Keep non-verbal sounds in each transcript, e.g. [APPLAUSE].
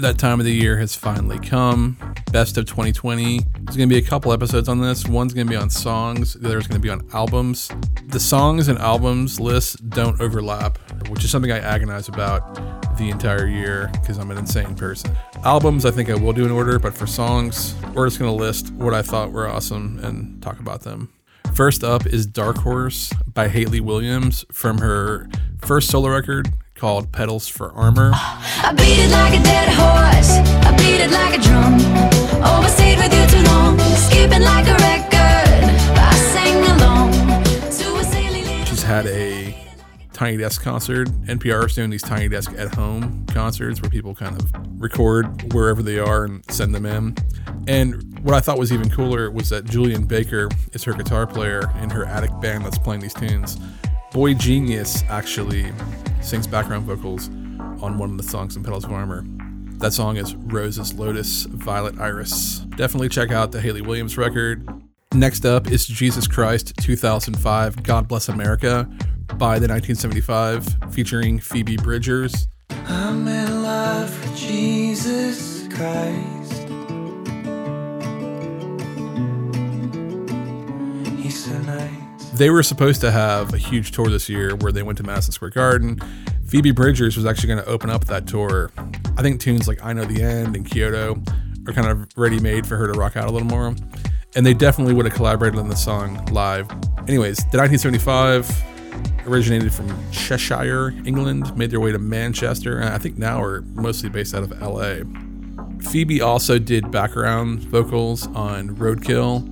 That time of the year has finally come. Best of 2020. There's going to be a couple episodes on this. One's going to be on songs, the other's going to be on albums. The songs and albums lists don't overlap, which is something I agonize about the entire year because I'm an insane person. Albums, I think I will do in order, but for songs, we're just going to list what I thought were awesome and talk about them. First up is Dark Horse by Hayley Williams from her first solo record called Petals for Armor. I beat it like a dead horse. I beat it like a drum. Overstayed with you too long. Skipping like a record. I sang along to a silly She's had a Tiny Desk concert. NPR is doing these Tiny Desk at home concerts where people kind of record wherever they are and send them in. And what I thought was even cooler was that Julien Baker is her guitar player in her attic band that's playing these tunes. Boy Genius actually sings background vocals on one of the songs in Petals of Armor. That song is Rose's Lotus Violet Iris. Definitely check out the Hayley Williams record. Next up is Jesus Christ 2005 God Bless America by the 1975 featuring Phoebe Bridgers. I'm in love with Jesus Christ. They were supposed to have a huge tour this year where they went to Madison Square Garden. Phoebe Bridgers was actually going to open up that tour. I think tunes like I Know the End and Kyoto are kind of ready made for her to rock out a little more. And they definitely would have collaborated on the song live. Anyways, the 1975 originated from Cheshire, England, made their way to Manchester, and I think now are mostly based out of LA. Phoebe also did background vocals on Roadkill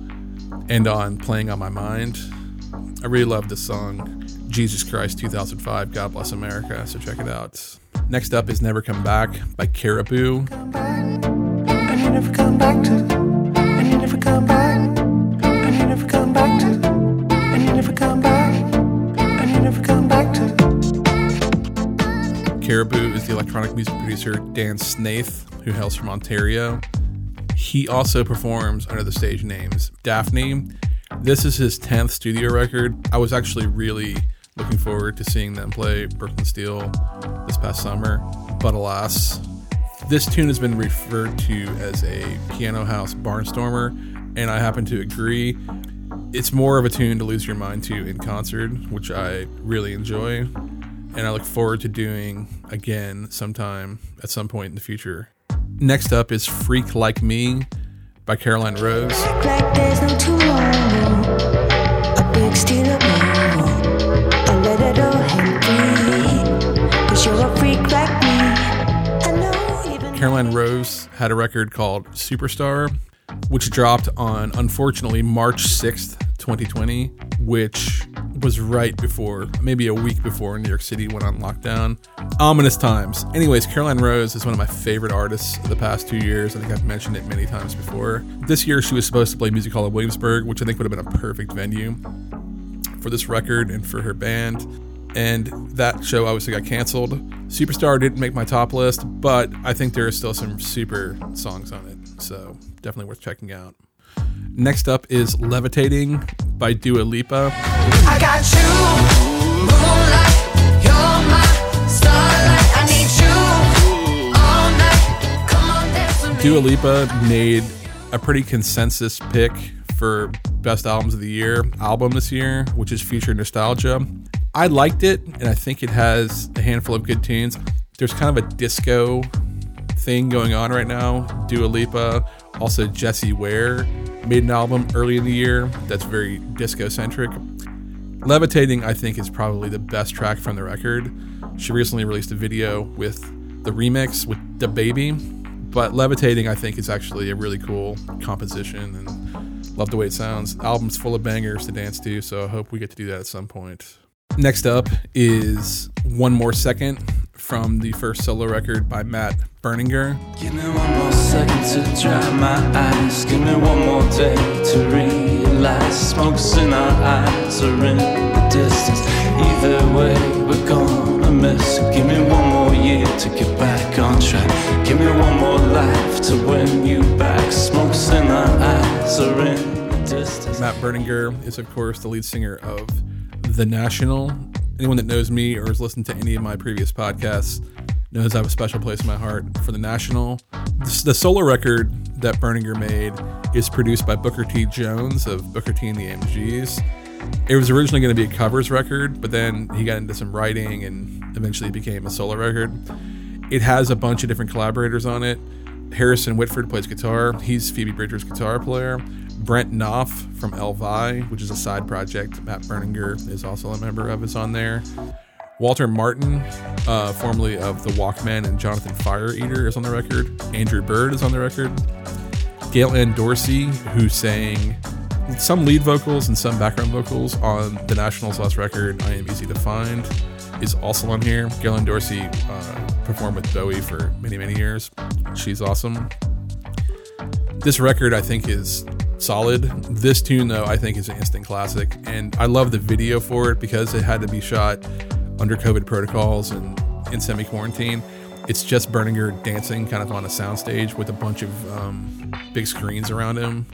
and on Playing on My Mind. I really love this song, Jesus Christ 2005, God Bless America, so check it out. Next up is Never Come Back by Caribou. And you never come back to. And you never come back. And you never come back to. And you never come back. And you never come back to. Caribou is the electronic music producer Dan Snaith, who hails from Ontario. He also performs under the stage names Daphni. This is his 10th studio record. I was actually really looking forward to seeing them play Brooklyn Steel this past summer, but alas, this tune has been referred to as a piano house barnstormer, and I happen to agree. It's more of a tune to lose your mind to in concert, which I really enjoy, and I look forward to doing again sometime at some point in the future. Next up is Freak Like Me by Caroline Rose. Caroline Rose had a record called Superstar, which dropped on unfortunately March 6th, 2020, which was right before, maybe a week before New York City went on lockdown. Ominous times. Anyways, Caroline Rose is one of my favorite artists of the past two years. I think I've mentioned it many times before. This year, she was supposed to play Music Hall of Williamsburg, which I think would have been a perfect venue for this record and for her band. And that show obviously got canceled. Superstar didn't make my top list, but I think there are still some super songs on it. So definitely worth checking out. Next up is Levitating by Dua Lipa. I got you, moonlight. You're my starlight. I need you all night. Come on, dance with me. Dua Lipa made a pretty consensus pick for best albums of the year album this year, which is Future Nostalgia. I liked it, and I think it has a handful of good tunes. There's kind of a disco thing going on right now. Dua Lipa, also Jessie Ware made an album early in the year that's very disco centric. Levitating, I think, is probably the best track from the record. She recently released a video with the remix with the baby, but Levitating, I think, is actually a really cool composition and love the way it sounds. Album's full of bangers to dance to, so I hope we get to do that at some point. Next up is One More Second from the first solo record by Matt Berninger. Give me one more second to dry my eyes. Give me one more day to realize. Smoke's in our eyes or in the distance. Either way, we're gonna miss. Give me one more year to get back Give me one more life to win you back. Smoke's in eyes or in the distance. Matt Berninger is, of course, the lead singer of The National. Anyone that knows me or has listened to any of my previous podcasts knows I have a special place in my heart for the National. The, solo record that Berninger made is produced by Booker T. Jones of Booker T and the AMGs. It was originally going to be a covers record, but then he got into some writing and eventually became a solo record. It has a bunch of different collaborators on it. Harrison Whitford plays guitar. He's Phoebe Bridgers' guitar player. Brent Knopf from EL VY, which is a side project Matt Berninger is also a member of, is on there. Walter Martin, uh, formerly of the Walkmen and Jonathan Fire Eater, is on the record. Andrew Bird is on the record. Gail Ann Dorsey, who sang some lead vocals and some background vocals on the Nationals last record, I Am Easy to Find, is also on here. Gail Ann Dorsey uh, performed with Bowie for many, many years. She's awesome. This record, I think, is solid. This tune, though, I think is an instant classic. And I love the video for it because it had to be shot under COVID protocols and in semi quarantine. It's just Berninger dancing kind of on a soundstage with a bunch of um, big screens around him.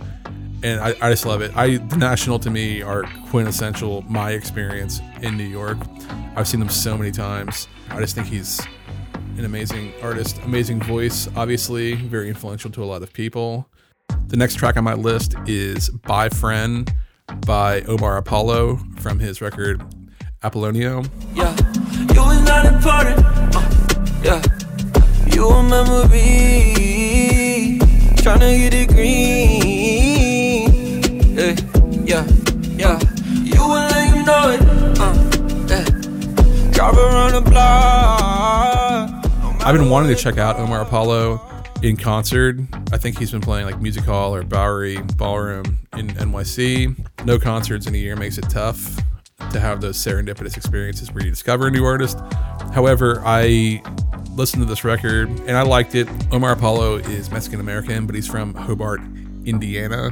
And I, I just love it. I the National to me are quintessential my experience in New York. I've seen them so many times. I just think he's an amazing artist, amazing voice, obviously, very influential to a lot of people. The next track on my list is By Friend by Omar Apollo from his record Apolonio. Yeah, you was not important. Uh, yeah, you a memory. Tryna get it green. Yeah, yeah. You let you know it. Uh, yeah. Drive around the block. I've been wanting to check out Omar Apollo in concert. I think he's been playing like Music Hall or Bowery Ballroom in NYC. No concerts in a year makes it tough to have those serendipitous experiences where you discover a new artist. However, I listened to this record and I liked it. Omar Apollo is Mexican American, but he's from Hobart, Indiana.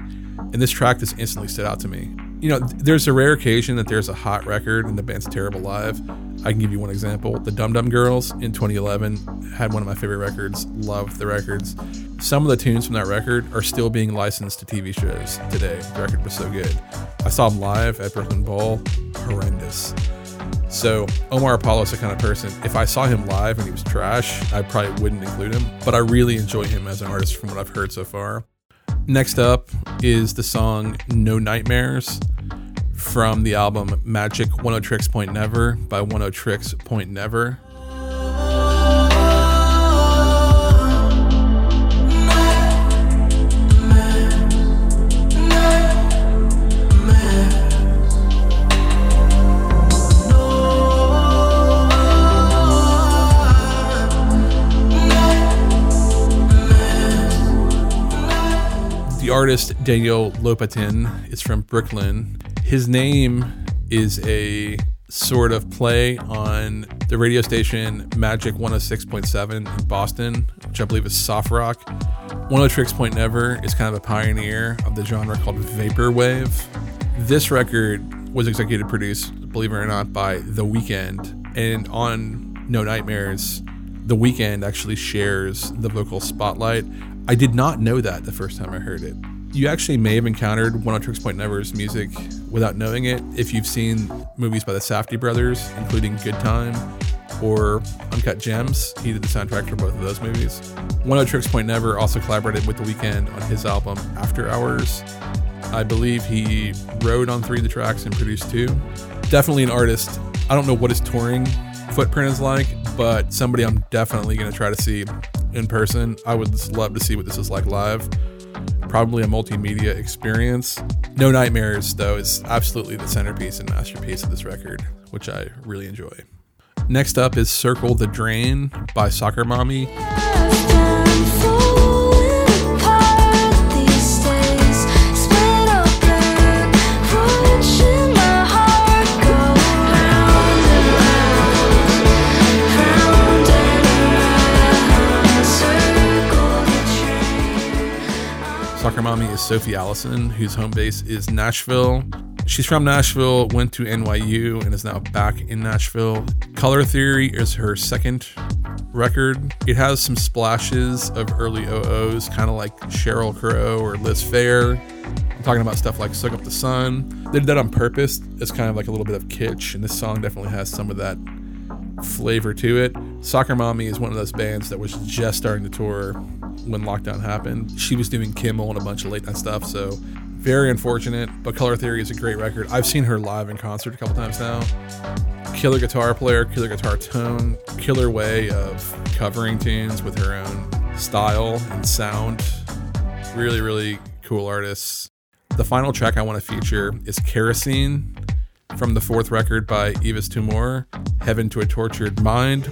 And this track just instantly stood out to me. You know, there's a rare occasion that there's a hot record and the band's terrible live. I can give you one example. The Dum Dum Girls in 2011 had one of my favorite records. Loved the records. Some of the tunes from that record are still being licensed to TV shows today. The record was so good. I saw him live at Brooklyn Bowl. Horrendous. So Omar Apollo is the kind of person. If I saw him live and he was trash, I probably wouldn't include him. But I really enjoy him as an artist from what I've heard so far. Next up is the song No Nightmares from the album Magic Oneohtrix Point Never by Oneohtrix Point Never. Artist Daniel Lopatin is from Brooklyn. His name is a sort of play on the radio station Magic 106.7 in Boston, which I believe is soft rock. Oneohtrix Point Never is kind of a pioneer of the genre called vaporwave. This record was executive produced, believe it or not, by The Weeknd, and on No Nightmares, The Weeknd actually shares the vocal spotlight. I did not know that the first time I heard it. You actually may have encountered Oneohtrix Point Never's music without knowing it if you've seen movies by the Safdie brothers, including Good Time or Uncut Gems. He did the soundtrack for both of those movies. Oneohtrix Point Never also collaborated with The Weeknd on his album After Hours. I believe he wrote on three of the tracks and produced two. Definitely an artist. I don't know what his touring footprint is like, but somebody I'm definitely going to try to see in person. I would love to see what this is like live. Probably a multimedia experience. No Nightmares, though, is absolutely the centerpiece and masterpiece of this record, which I really enjoy. Next up is Circle the Drain by Soccer Mommy. Soccer Mommy is Sophie Allison, whose home base is Nashville. She's from Nashville, went to NYU, and is now back in Nashville. Color Theory is her second record. It has some splashes of early OOs, kind of like Sheryl Crow or Liz Phair. I'm talking about stuff like Suck Up the Sun. They did that on purpose. It's kind of like a little bit of kitsch, and this song definitely has some of that flavor to it. Soccer Mommy is one of those bands that was just starting to tour when lockdown happened. She was doing Kimmel and a bunch of late night stuff, so very unfortunate. But Color Theory is a great record. I've seen her live in concert a couple times now. Killer guitar player, killer guitar tone, killer way of covering tunes with her own style and sound. Really, really cool artists. The final track I want to feature is Kerosene from the fourth record by Yves Tumor, Heaven to a Tortured Mind.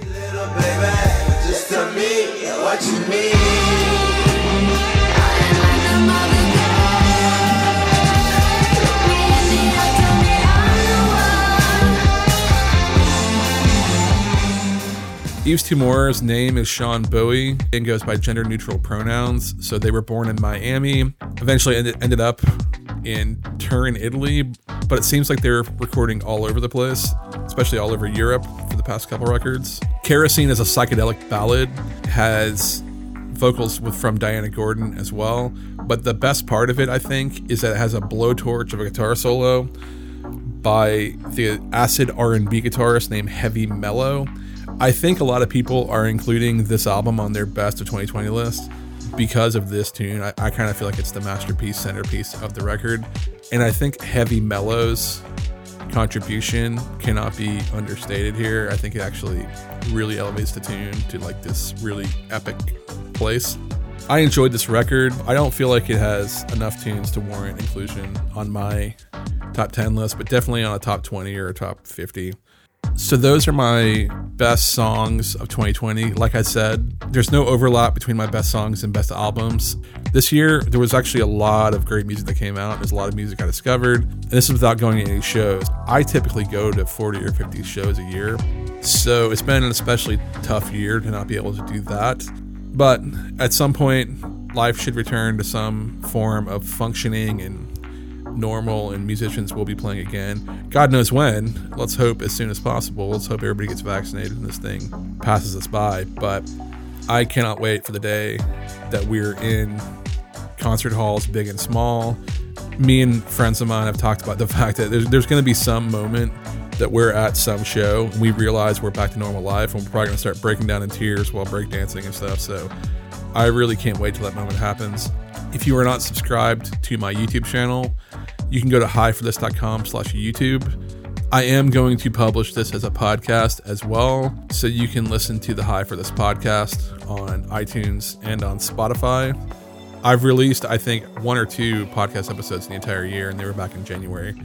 Yves Tumor's name is Sean Bowie and goes by gender neutral pronouns. So they were born in Miami, eventually ended, ended up in Turin, Italy, but it seems like they're recording all over the place, especially all over Europe for the past couple records. Kerosene is a psychedelic ballad, has vocals with, from Diana Gordon as well. But the best part of it, I think, is that it has a blowtorch of a guitar solo by the acid R&B guitarist named Heavy Mellow. I think a lot of people are including this album on their best of 2020 list because of this tune. I, I kind of feel like it's the masterpiece, centerpiece of the record. And I think Heavy Mellow's contribution cannot be understated here. I think it actually really elevates the tune to like this really epic place. I enjoyed this record. I don't feel like it has enough tunes to warrant inclusion on my top 10 list, but definitely on a top 20 or a top 50. So those are my best songs of 2020. Like I said, there's no overlap between my best songs and best albums. This year, there was actually a lot of great music that came out. There's a lot of music I discovered. And this is without going to any shows. I typically go to 40 or 50 shows a year. So it's been an especially tough year to not be able to do that. But at some point, life should return to some form of functioning and normal and musicians will be playing again. God knows when. Let's hope as soon as possible. Let's hope everybody gets vaccinated and this thing passes us by. But I cannot wait for the day that we're in concert halls, big and small. Me and friends of mine have talked about the [LAUGHS] fact that there's, there's going to be some moment that we're at some show and we realize we're back to normal life and we're probably going to start breaking down in tears while breakdancing and stuff. So I really can't wait till that moment happens. If you are not subscribed to my YouTube channel, you can go to highforthis.com slash YouTube. I am going to publish this as a podcast as well, so you can listen to the High for This podcast on iTunes and on Spotify. I've released, I think, one or two podcast episodes in the entire year, and they were back in January.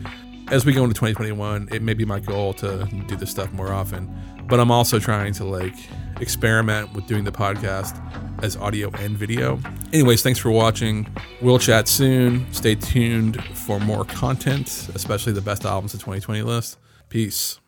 As we go into 2021, it may be my goal to do this stuff more often, but I'm also trying to like experiment with doing the podcast as audio and video. Anyways, thanks for watching. We'll chat soon. Stay tuned for more content, especially the best albums of 2020 list. Peace.